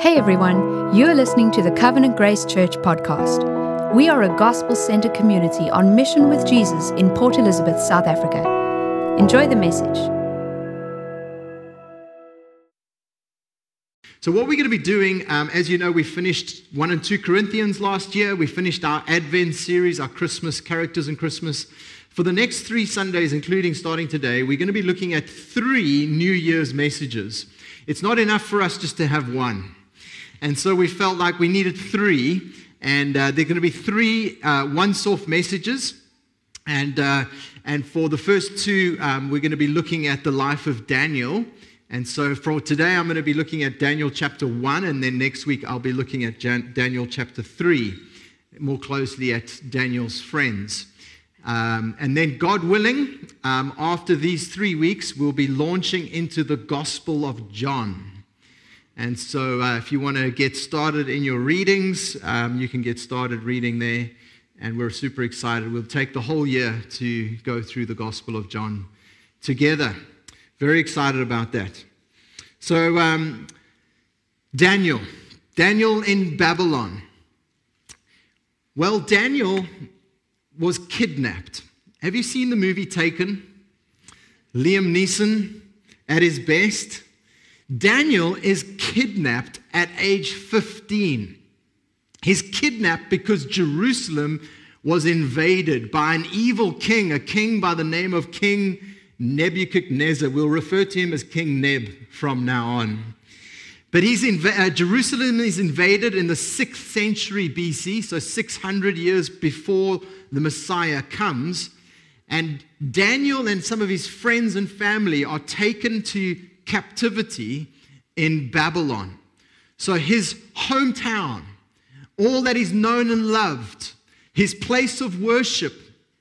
Hey everyone, you're listening to the Covenant Grace Church podcast. We are a gospel centered community on mission with Jesus in Port Elizabeth, South Africa. Enjoy the message. So, what we're going to be doing, um, as you know, we finished 1 and 2 Corinthians last year. We finished our Advent series, our Christmas characters and Christmas. For the next three Sundays, including starting today, we're going to be looking at three New Year's messages. It's not enough for us just to have one. And so we felt like we needed three, and uh, they're going to be three uh, once off messages. And, uh, and for the first two, um, we're going to be looking at the life of Daniel. And so for today, I'm going to be looking at Daniel chapter 1, and then next week, I'll be looking at Jan- Daniel chapter 3, more closely at Daniel's friends. Um, and then, God willing, um, after these three weeks, we'll be launching into the Gospel of John. And so, uh, if you want to get started in your readings, um, you can get started reading there. And we're super excited. We'll take the whole year to go through the Gospel of John together. Very excited about that. So, um, Daniel, Daniel in Babylon. Well, Daniel was kidnapped. Have you seen the movie Taken? Liam Neeson at his best. Daniel is kidnapped at age 15. He's kidnapped because Jerusalem was invaded by an evil king, a king by the name of King Nebuchadnezzar. We'll refer to him as King Neb from now on. But he's inv- uh, Jerusalem is invaded in the 6th century BC, so 600 years before the Messiah comes. And Daniel and some of his friends and family are taken to captivity in Babylon. So his hometown, all that is known and loved, his place of worship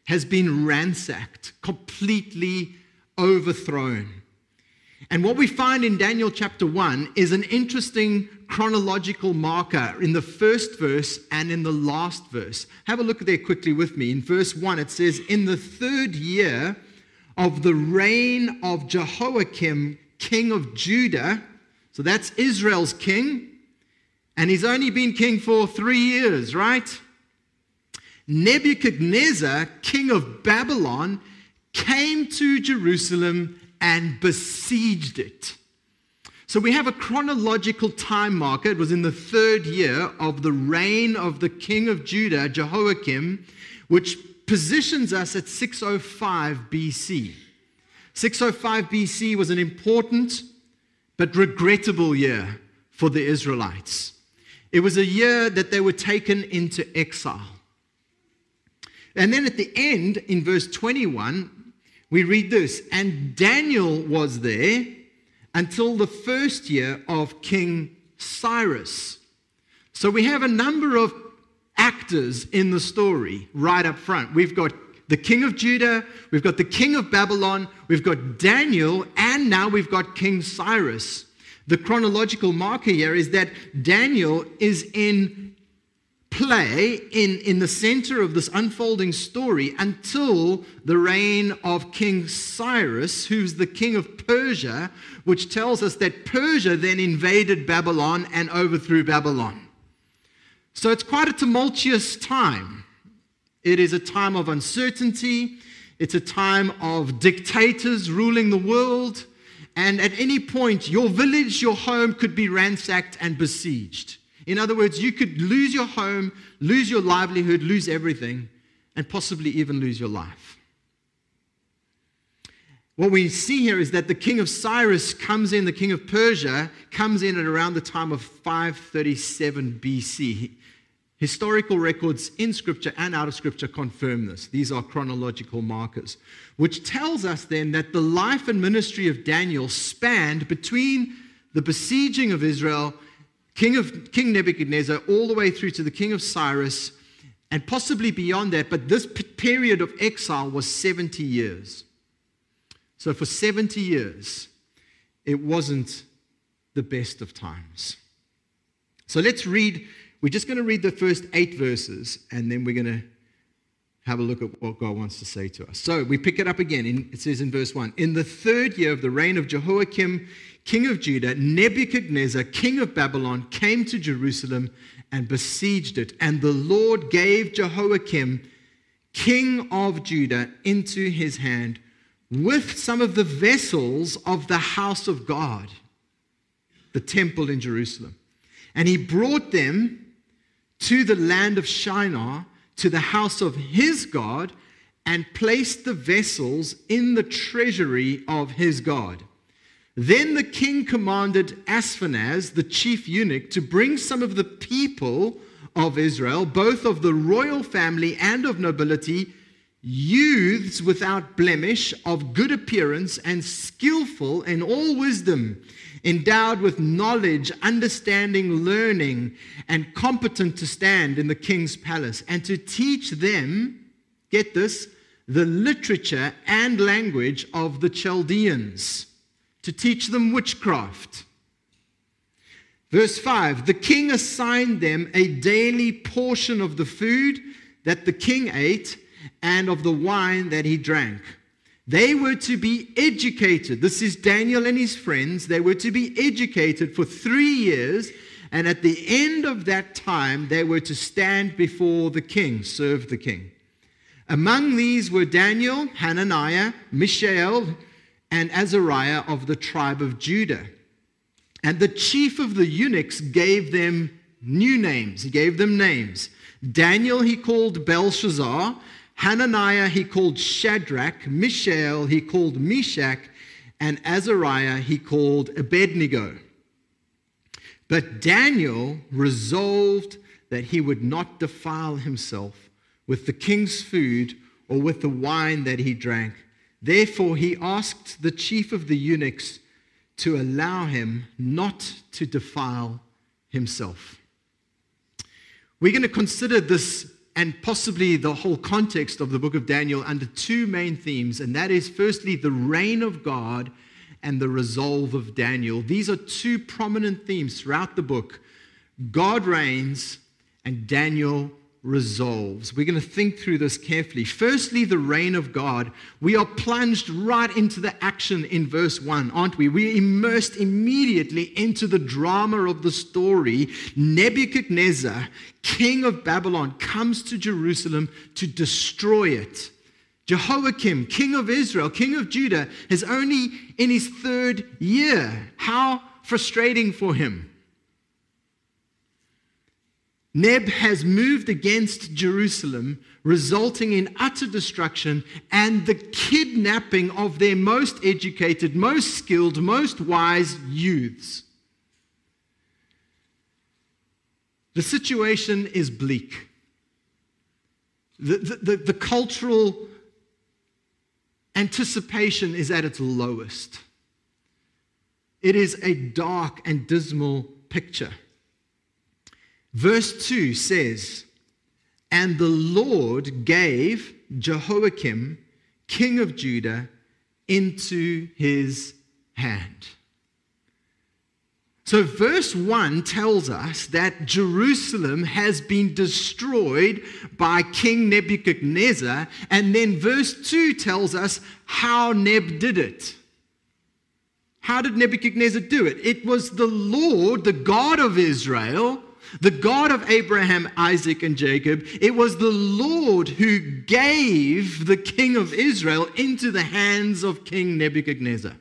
has been ransacked, completely overthrown. And what we find in Daniel chapter 1 is an interesting chronological marker in the first verse and in the last verse. Have a look there quickly with me. In verse 1, it says, In the third year of the reign of Jehoiakim, king of Judah. So that's Israel's king. And he's only been king for three years, right? Nebuchadnezzar, king of Babylon, came to Jerusalem and besieged it. So we have a chronological time marker. It was in the third year of the reign of the king of Judah, Jehoiakim, which positions us at 605 BC. 605 BC was an important but regrettable year for the Israelites. It was a year that they were taken into exile. And then at the end, in verse 21, we read this And Daniel was there until the first year of King Cyrus. So we have a number of actors in the story right up front. We've got the king of Judah, we've got the king of Babylon, we've got Daniel, and now we've got King Cyrus. The chronological marker here is that Daniel is in play in, in the center of this unfolding story until the reign of King Cyrus, who's the king of Persia, which tells us that Persia then invaded Babylon and overthrew Babylon. So it's quite a tumultuous time. It is a time of uncertainty. It's a time of dictators ruling the world. And at any point, your village, your home could be ransacked and besieged. In other words, you could lose your home, lose your livelihood, lose everything, and possibly even lose your life. What we see here is that the king of Cyrus comes in, the king of Persia comes in at around the time of 537 BC. Historical records in Scripture and out of Scripture confirm this. These are chronological markers, which tells us then that the life and ministry of Daniel spanned between the besieging of Israel, King, of, King Nebuchadnezzar, all the way through to the King of Cyrus, and possibly beyond that. But this period of exile was 70 years. So for 70 years, it wasn't the best of times. So let's read we're just going to read the first eight verses and then we're going to have a look at what God wants to say to us. So we pick it up again. In, it says in verse 1 In the third year of the reign of Jehoiakim, king of Judah, Nebuchadnezzar, king of Babylon, came to Jerusalem and besieged it. And the Lord gave Jehoiakim, king of Judah, into his hand with some of the vessels of the house of God, the temple in Jerusalem. And he brought them to the land of Shinar, to the house of his God, and placed the vessels in the treasury of his God. Then the king commanded Ashpenaz, the chief eunuch, to bring some of the people of Israel, both of the royal family and of nobility, youths without blemish, of good appearance, and skillful in all wisdom, endowed with knowledge, understanding, learning, and competent to stand in the king's palace, and to teach them, get this, the literature and language of the Chaldeans to teach them witchcraft. Verse 5 The king assigned them a daily portion of the food that the king ate and of the wine that he drank. They were to be educated. This is Daniel and his friends. They were to be educated for three years, and at the end of that time, they were to stand before the king, serve the king. Among these were Daniel, Hananiah, Mishael, and Azariah of the tribe of Judah. And the chief of the eunuchs gave them new names. He gave them names. Daniel he called Belteshazzar, Hananiah he called Shadrach, Mishael he called Meshach, and Azariah he called Abednego. But Daniel resolved that he would not defile himself with the king's food or with the wine that he drank Therefore, he asked the chief of the eunuchs to allow him not to defile himself. We're going to consider this and possibly the whole context of the book of Daniel under two main themes, and that is firstly, the reign of God and the resolve of Daniel. These are two prominent themes throughout the book God reigns and Daniel resolves. We're going to think through this carefully. Firstly, the reign of God. We are plunged right into the action in verse 1, aren't we? We're immersed immediately into the drama of the story. Nebuchadnezzar, king of Babylon, comes to Jerusalem to destroy it. Jehoiakim, king of Israel, king of Judah, is only in his third year. How frustrating for him. Neb has moved against Jerusalem, resulting in utter destruction and the kidnapping of their most educated, most skilled, most wise youths. The situation is bleak. The, the, the, the cultural anticipation is at its lowest. It is a dark and dismal picture. Verse 2 says, And the Lord gave Jehoiakim, king of Judah, into his hand. So, verse 1 tells us that Jerusalem has been destroyed by King Nebuchadnezzar, and then verse 2 tells us how Neb did it. How did Nebuchadnezzar do it? It was the Lord, the God of Israel, the God of Abraham, Isaac, and Jacob, it was the Lord who gave the king of Israel into the hands of King Nebuchadnezzar.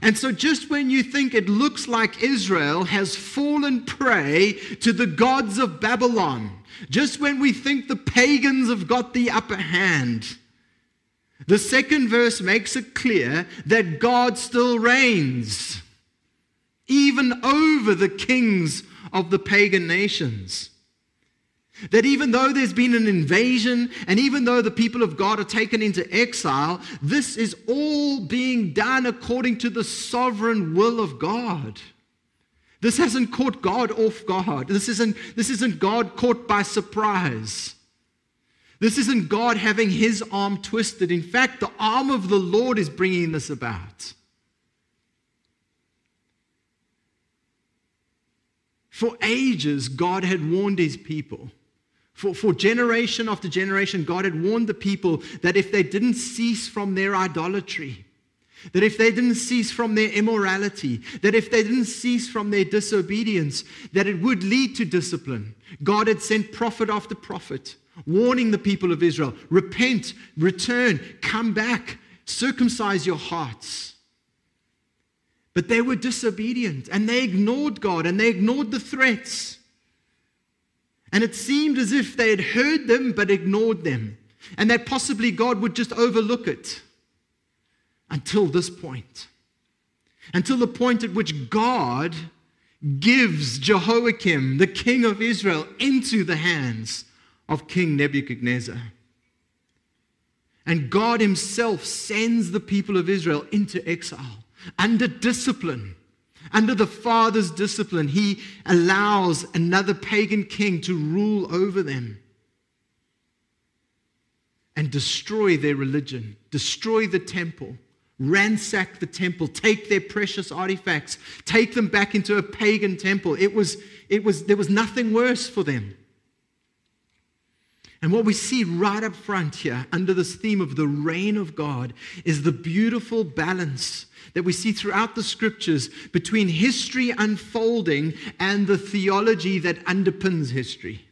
And so, just when you think it looks like Israel has fallen prey to the gods of Babylon, just when we think the pagans have got the upper hand, the second verse makes it clear that God still reigns even over the kings of the pagan nations. That even though there's been an invasion and even though the people of God are taken into exile, this is all being done according to the sovereign will of God. This hasn't caught God off guard. This isn't, this isn't God caught by surprise. This isn't God having his arm twisted. In fact, the arm of the Lord is bringing this about. For ages, God had warned his people. For, for generation after generation, God had warned the people that if they didn't cease from their idolatry, that if they didn't cease from their immorality, that if they didn't cease from their disobedience, that it would lead to discipline. God had sent prophet after prophet, warning the people of Israel repent, return, come back, circumcise your hearts. But they were disobedient and they ignored God and they ignored the threats. And it seemed as if they had heard them but ignored them, and that possibly God would just overlook it until this point. Until the point at which God gives Jehoiakim, the king of Israel, into the hands of King Nebuchadnezzar. And God Himself sends the people of Israel into exile under discipline under the Father's discipline, he allows another pagan king to rule over them and destroy their religion, destroy the temple, ransack the temple, take their precious artifacts, take them back into a pagan temple. It was, it was, there was nothing worse for them. And what we see right up front here, under this theme of the reign of God, is the beautiful balance that we see throughout the scriptures between history unfolding and the theology that underpins history.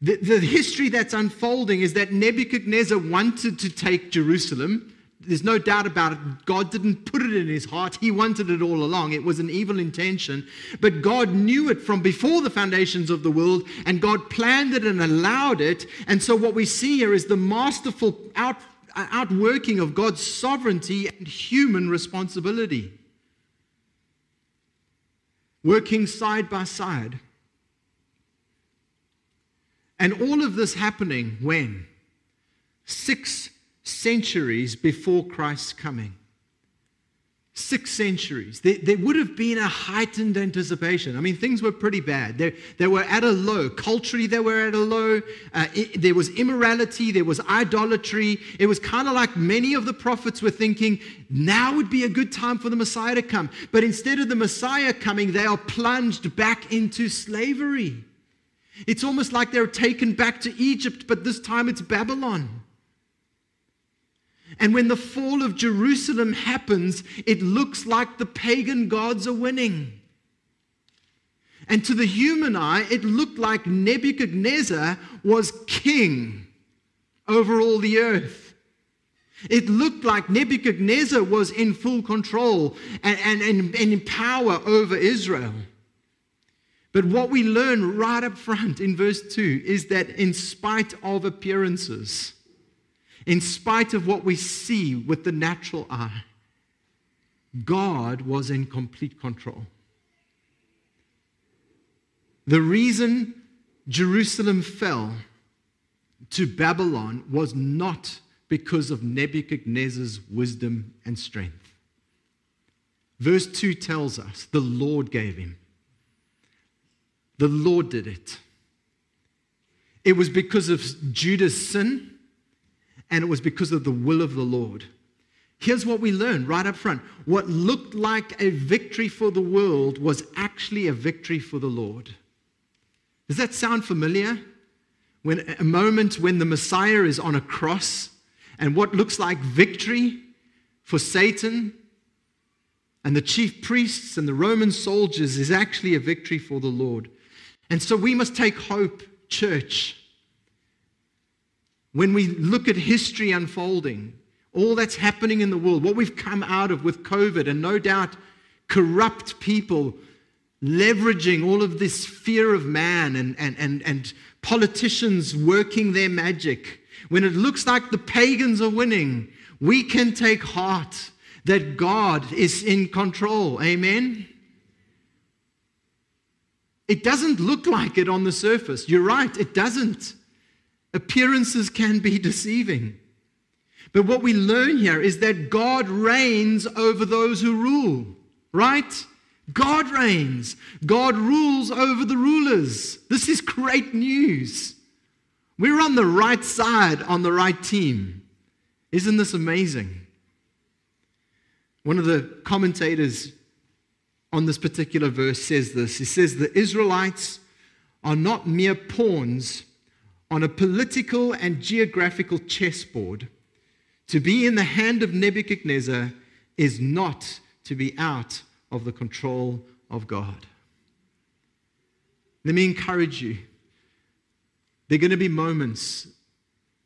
The, the history that's unfolding is that Nebuchadnezzar wanted to take Jerusalem. There's no doubt about it. God didn't put it in his heart. He wanted it all along. It was an evil intention. But God knew it from before the foundations of the world, and God planned it and allowed it. And so, what we see here is the masterful out, outworking of God's sovereignty and human responsibility. Working side by side. And all of this happening when? Six centuries before Christ's coming six centuries, there, there, would have been a heightened anticipation. I mean, things were pretty bad. They, they were at a low. Culturally, they were at a low. Uh, it, there was immorality, there was idolatry. It was kind of like many of the prophets were thinking, now would be a good time for the Messiah to come. But instead of the Messiah coming, they are plunged back into slavery. It's almost like they're taken back to Egypt, but this time it's Babylon. And when the fall of Jerusalem happens, it looks like the pagan gods are winning. And to the human eye, it looked like Nebuchadnezzar was king over all the earth. It looked like Nebuchadnezzar was in full control and, and, and, and in power over Israel. But what we learn right up front in verse 2 is that in spite of appearances, in spite of what we see with the natural eye, God was in complete control. The reason Jerusalem fell to Babylon was not because of Nebuchadnezzar's wisdom and strength. Verse 2 tells us the Lord gave him. The Lord did it. It was because of Judah's sin and it was because of the will of the Lord. Here's what we learned right up front what looked like a victory for the world was actually a victory for the Lord. Does that sound familiar? When a moment when the Messiah is on a cross and what looks like victory for Satan and the chief priests and the Roman soldiers is actually a victory for the Lord. And so we must take hope, church, when we look at history unfolding, all that's happening in the world, what we've come out of with COVID, and no doubt corrupt people leveraging all of this fear of man and, and, and, and politicians working their magic, when it looks like the pagans are winning, we can take heart that God is in control. Amen? It doesn't look like it on the surface. You're right, it doesn't. Appearances can be deceiving. But what we learn here is that God reigns over those who rule, right? God reigns. God rules over the rulers. This is great news. We're on the right side, on the right team. Isn't this amazing? One of the commentators on this particular verse says this He says, The Israelites are not mere pawns on a political and geographical chessboard. To be in the hand of Nebuchadnezzar is not to be out of the control of God. Let me encourage you. There are going to be moments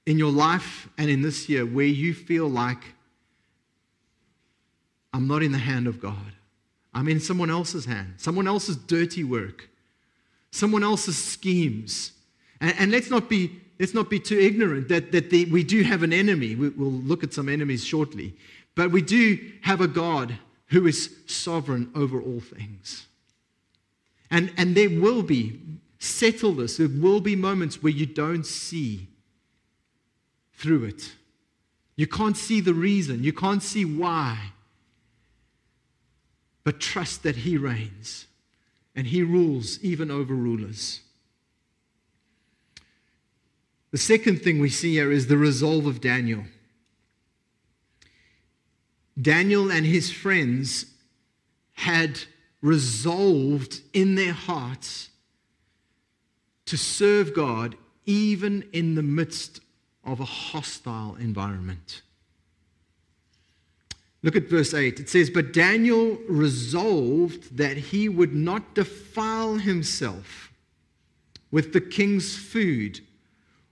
in your life and in this year where you feel like, I'm not in the hand of God. I'm in someone else's hand, someone else's dirty work, someone else's schemes. And, and let's, not be, let's not be too ignorant that, that the, we do have an enemy. We, we'll look at some enemies shortly. But we do have a God who is sovereign over all things. And, and there will be, settle this, there will be moments where you don't see through it. You can't see the reason, you can't see why. But trust that He reigns and He rules even over rulers. The second thing we see here is the resolve of Daniel. Daniel and his friends had resolved in their hearts to serve God even in the midst of a hostile environment. Look at verse 8. It says, But Daniel resolved that he would not defile himself with the king's food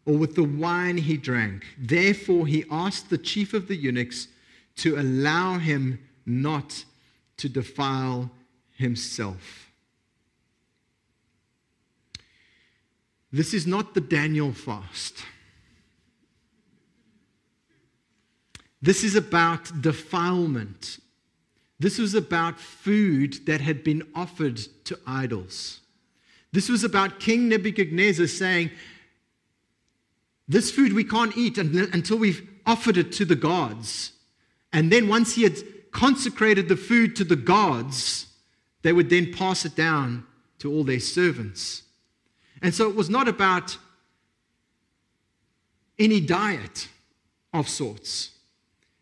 or with the wine he drank. Therefore, he asked the chief of the eunuchs to allow him not to defile himself. This is not the Daniel fast. This is about defilement. This was about food that had been offered to idols. This was about King Nebuchadnezzar saying, This food we can't eat until we've offered it to the gods. And then once he had consecrated the food to the gods, they would then pass it down to all their servants. And so it was not about any diet of sorts.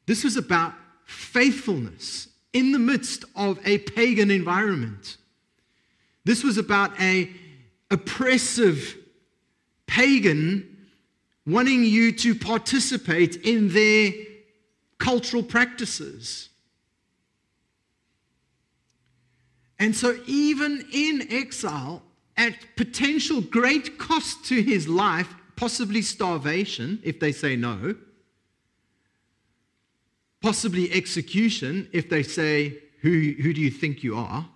This was about faithfulness in the midst of a pagan environment. This was about a oppressive pagan wanting you to participate in their cultural practices. And so, even in exile, at potential great cost to his life, possibly starvation if they say no, possibly execution if they say, Who, who do you think you are?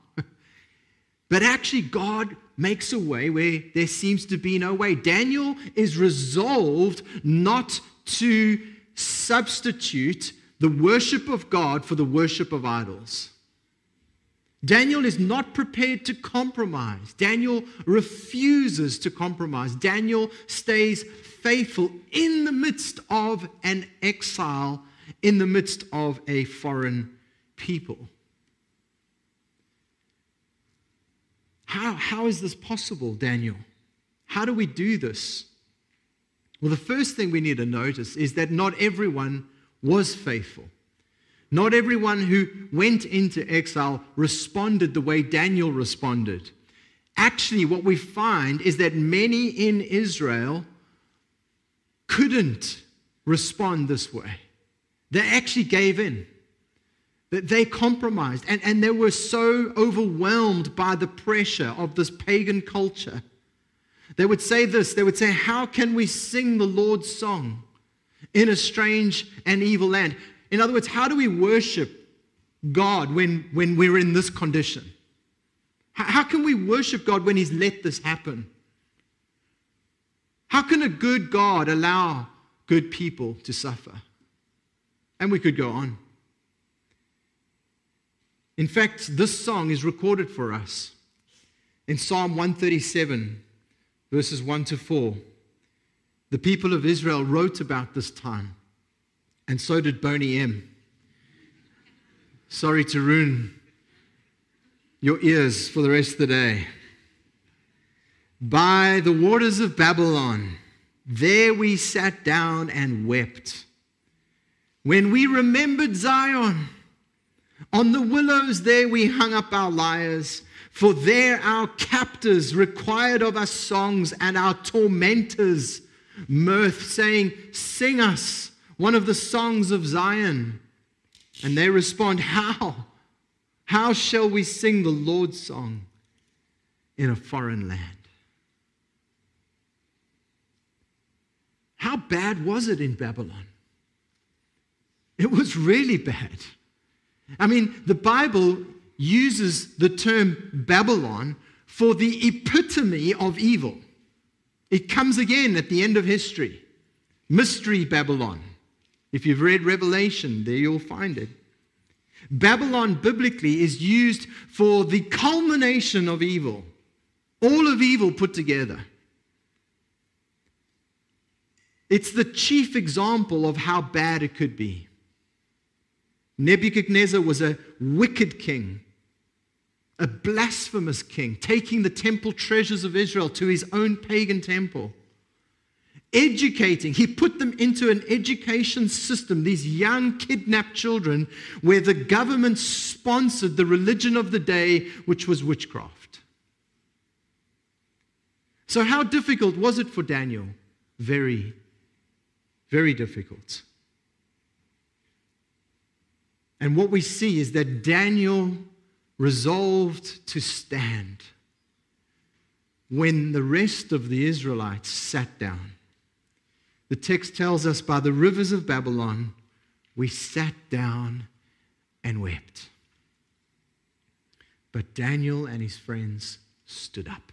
But actually, God makes a way where there seems to be no way. Daniel is resolved not to substitute the worship of God for the worship of idols. Daniel is not prepared to compromise. Daniel refuses to compromise. Daniel stays faithful in the midst of an exile, in the midst of a foreign people. How, how is this possible, Daniel? How do we do this? Well, the first thing we need to notice is that not everyone was faithful. Not everyone who went into exile responded the way Daniel responded. Actually, what we find is that many in Israel couldn't respond this way. They actually gave in, that they compromised, and, and they were so overwhelmed by the pressure of this pagan culture. They would say this they would say, How can we sing the Lord's song in a strange and evil land? In other words, how do we worship God when, when we're in this condition? How, how can we worship God when He's let this happen? How can a good God allow good people to suffer? And we could go on. In fact, this song is recorded for us in Psalm 137, verses 1 to 4. The people of Israel wrote about this time, and so did Boney M. Sorry to ruin your ears for the rest of the day. By the waters of Babylon, there we sat down and wept. When we remembered Zion, On the willows there we hung up our lyres, for there our captors required of us songs and our tormentors mirth, saying, Sing us one of the songs of Zion. And they respond, How? How shall we sing the Lord's song in a foreign land? How bad was it in Babylon? It was really bad. I mean, the Bible uses the term Babylon for the epitome of evil. It comes again at the end of history. Mystery Babylon. If you've read Revelation, there you'll find it. Babylon biblically is used for the culmination of evil, all of evil put together. It's the chief example of how bad it could be. Nebuchadnezzar was a wicked king, a blasphemous king, taking the temple treasures of Israel to his own pagan temple. Educating, he put them into an education system, these young kidnapped children, where the government sponsored the religion of the day, which was witchcraft. So, how difficult was it for Daniel? Very, very difficult. And what we see is that Daniel resolved to stand when the rest of the Israelites sat down. The text tells us by the rivers of Babylon, we sat down and wept. But Daniel and his friends stood up.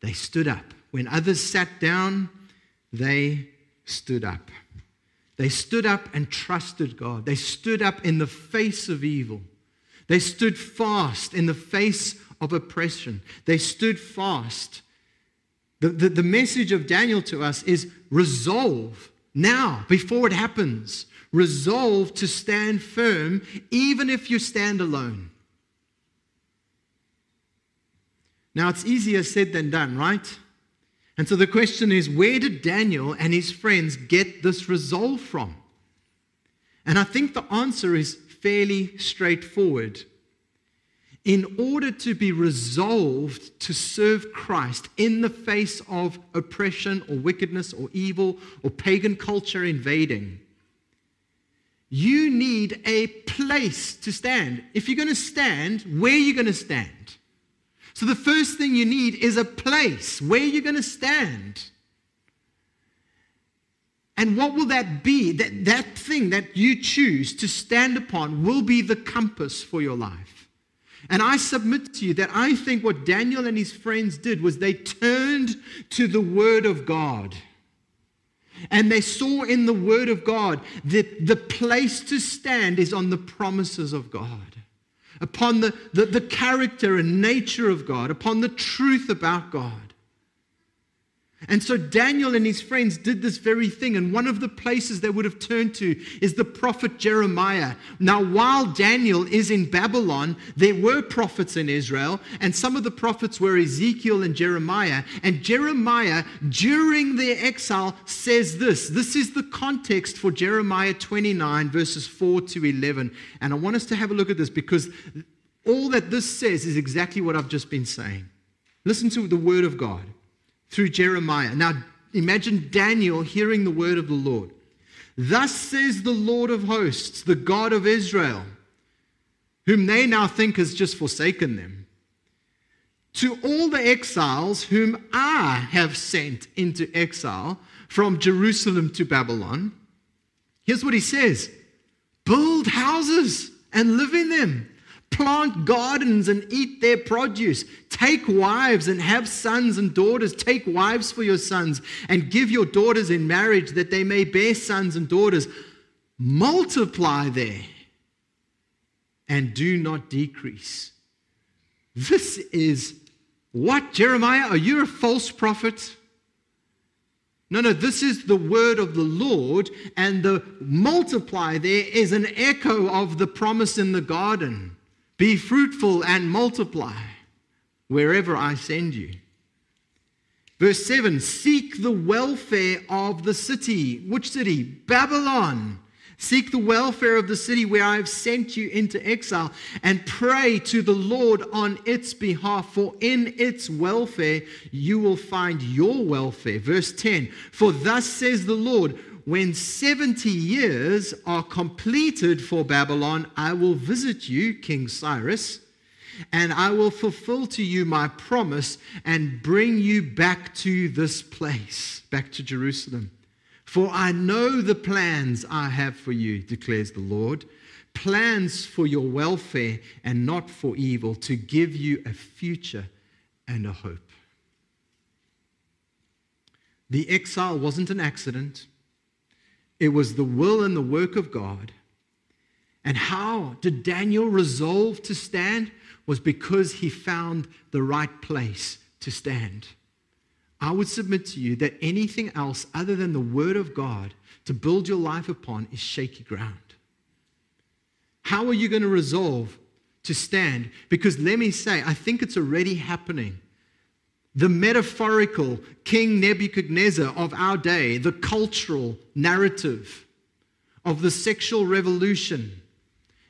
They stood up. When others sat down, they stood up. They stood up and trusted God. They stood up in the face of evil. They stood fast in the face of oppression. They stood fast. The, the, the, message of Daniel to us is resolve now, before it happens. Resolve to stand firm, even if you stand alone. Now, it's easier said than done, right? And so the question is where did Daniel and his friends get this resolve from? And I think the answer is fairly straightforward. In order to be resolved to serve Christ in the face of oppression or wickedness or evil or pagan culture invading, you need a place to stand. If you're going to stand, where are you going to stand? So the first thing you need is a place where you're going to stand. And what will that be? That, that thing that you choose to stand upon will be the compass for your life. And I submit to you that I think what Daniel and his friends did was they turned to the Word of God. And they saw in the Word of God that the place to stand is on the promises of God upon the, the, the, character and nature of God, upon the truth about God. And so Daniel and his friends did this very thing. And one of the places they would have turned to is the prophet Jeremiah. Now, while Daniel is in Babylon, there were prophets in Israel, and some of the prophets were Ezekiel and Jeremiah. And Jeremiah, during their exile, says this this is the context for Jeremiah 29, verses 4 to 11. And I want us to have a look at this because all that this says is exactly what I've just been saying. Listen to the word of God through Jeremiah. Now, imagine Daniel hearing the word of the Lord. Thus says the Lord of hosts, the God of Israel, whom they now think has just forsaken them. To all the exiles whom I have sent into exile from Jerusalem to Babylon, here's what he says build houses and live in them Plant gardens and eat their produce. Take wives and have sons and daughters. Take wives for your sons and give your daughters in marriage that they may bear sons and daughters. Multiply there and do not decrease. This is what, Jeremiah? Are you a false prophet? No, no, this is the word of the Lord, and the multiply there is an echo of the promise in the garden. Be fruitful and multiply wherever I send you. Verse 7 Seek the welfare of the city. Which city? Babylon. Seek the welfare of the city where I have sent you into exile and pray to the Lord on its behalf, for in its welfare you will find your welfare. Verse 10 For thus says the Lord, when 70 years are completed for Babylon, I will visit you, King Cyrus, and I will fulfill to you my promise and bring you back to this place, back to Jerusalem. For I know the plans I have for you, declares the Lord plans for your welfare and not for evil, to give you a future and a hope. The exile wasn't an accident, it was the will and the work of God. And how did Daniel resolve to stand? Was because he found the right place to stand. I would submit to you that anything else other than the Word of God to build your life upon is shaky ground. How are you going to resolve to stand? Because let me say, I think it's already happening. The metaphorical King Nebuchadnezzar of our day, the cultural narrative of the sexual revolution,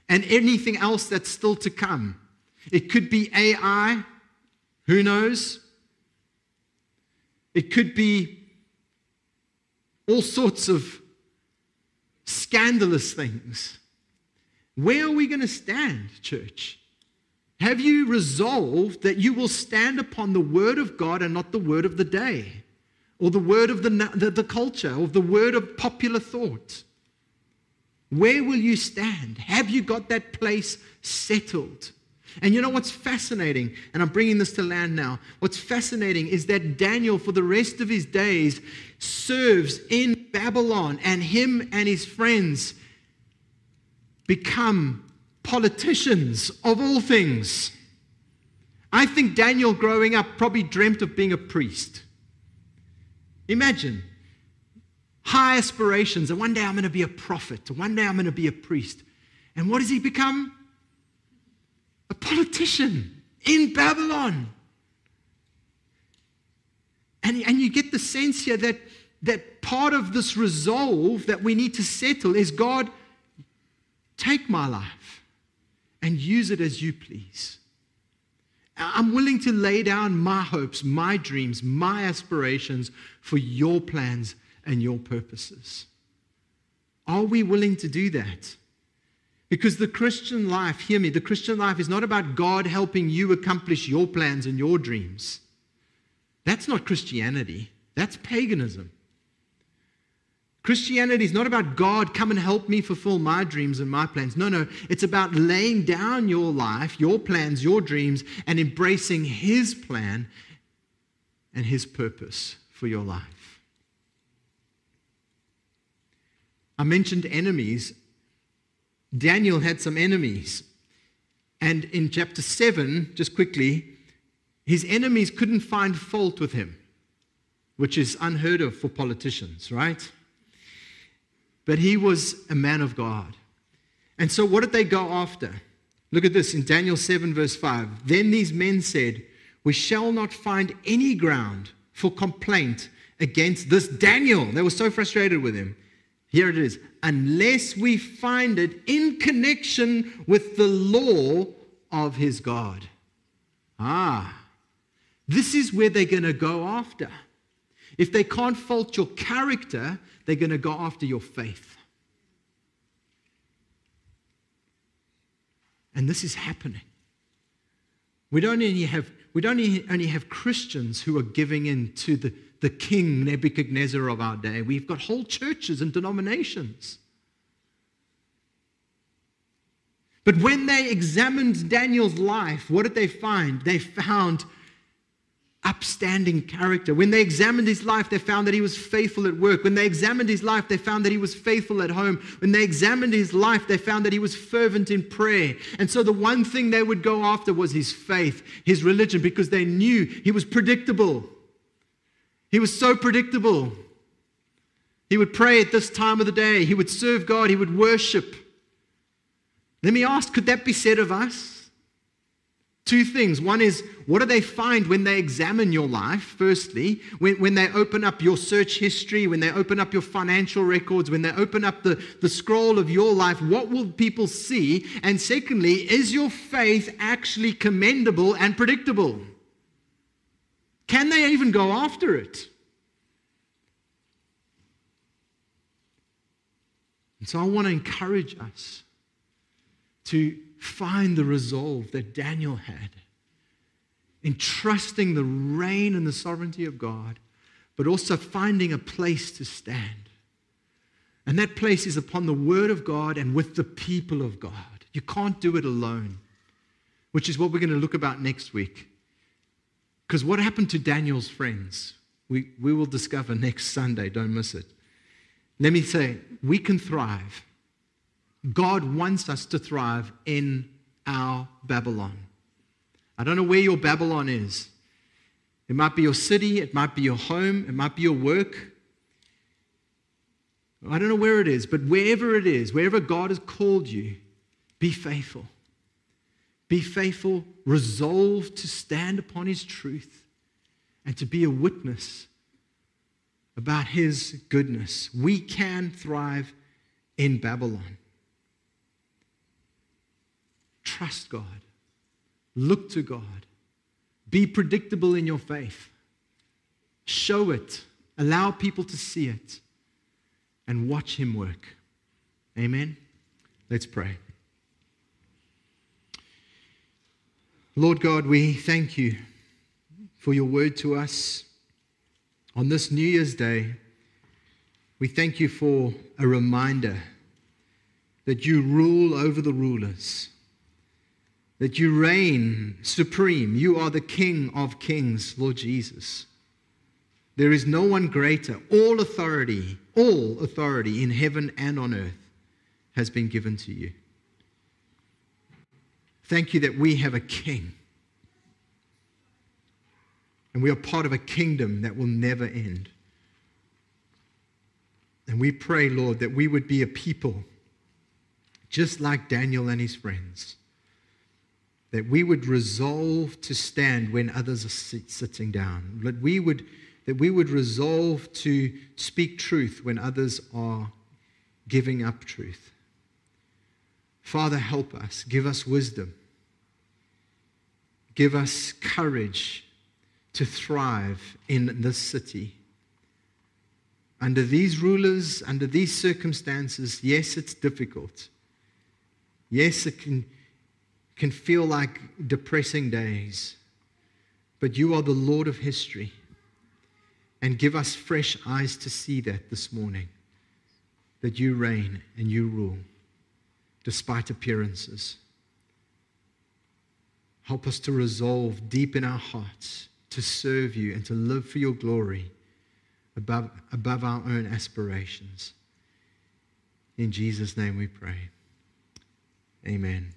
and anything else that's still to come. It could be AI, who knows? It could be all sorts of scandalous things. Where are we going to stand, church? Have you resolved that you will stand upon the word of God and not the word of the day, or the word of the, the, the culture, or the word of popular thought? Where will you stand? Have you got that place settled? And you know what's fascinating? And I'm bringing this to land now. What's fascinating is that Daniel, for the rest of his days, serves in Babylon, and him and his friends become politicians of all things. I think Daniel, growing up, probably dreamt of being a priest. Imagine high aspirations, and one day I'm going to be a prophet, one day I'm going to be a priest. And what does he become? a politician in Babylon. And, and you get the sense here that, that part of this resolve that we need to settle is God, take my life and use it as you please. I'm willing to lay down my hopes, my dreams, my aspirations for your plans and your purposes. Are we willing to do that? Because the Christian life, hear me, the Christian life is not about God helping you accomplish your plans and your dreams. That's not Christianity, that's paganism. Christianity is not about God, come and help me fulfill my dreams and my plans. No, no. It's about laying down your life, your plans, your dreams, and embracing His plan and His purpose for your life. I mentioned enemies Daniel had some enemies. And in chapter 7, just quickly, his enemies couldn't find fault with him, which is unheard of for politicians, right? But he was a man of God. And so, what did they go after? Look at this in Daniel 7, verse 5. Then these men said, We shall not find any ground for complaint against this Daniel. They were so frustrated with him. Here it is unless we find it in connection with the law of his God. Ah, this is where they're going to go after. If they can't fault your character, they're going to go after your faith. And this is happening. We don't only have, we don't only have Christians who are giving in to the the king Nebuchadnezzar of our day. We've got whole churches and denominations. But when they examined Daniel's life, what did they find? They found upstanding character. When they examined his life, they found that he was faithful at work. When they examined his life, they found that he was faithful at home. When they examined his life, they found that he was fervent in prayer. And so the one thing they would go after was his faith, his religion, because they knew he was predictable. He was so predictable. He would pray at this time of the day, he would serve God, he would worship. Let me ask could that be said of us? Two things. One is, what do they find when they examine your life? Firstly, when, when they open up your search history, when they open up your financial records, when they open up the, the scroll of your life, what will people see? And secondly, is your faith actually commendable and predictable? Can they even go after it? And so I want to encourage us to find the resolve that Daniel had in trusting the reign and the sovereignty of God, but also finding a place to stand. And that place is upon the Word of God and with the people of God. You can't do it alone, which is what we're going to look about next week. Because what happened to Daniel's friends, we, we will discover next Sunday. Don't miss it. Let me say, we can thrive God wants us to thrive in our Babylon. I don't know where your Babylon is. It might be your city, it might be your home, it might be your work. I don't know where it is, but wherever it is, wherever God has called you, be faithful. Be faithful, resolve to stand upon His truth and to be a witness about His goodness. We can thrive in Babylon. Trust God. Look to God. Be predictable in your faith. Show it. Allow people to see it. And watch Him work. Amen. Let's pray. Lord God, we thank you for your word to us on this New Year's Day. We thank you for a reminder that you rule over the rulers that you reign supreme. You are the King of kings, Lord Jesus. There is no one greater. All authority, all authority in heaven and on earth has been given to you. Thank you that we have a king. And we are part of a kingdom that will never end. And we pray, Lord, that we would be a people just like Daniel and his friends that we would resolve to stand when others are sit, sitting down, that we, would, that we would resolve to speak truth when others are giving up truth. Father, help us, give us wisdom, give us courage to thrive in this city. Under these rulers, under these circumstances, yes, it's difficult. Yes, it can can feel like depressing days, but you are the Lord of history. And give us fresh eyes to see that this morning that you reign and you rule despite appearances. Help us to resolve deep in our hearts to serve you and to live for your glory above, above our own aspirations. In Jesus' name we pray. Amen.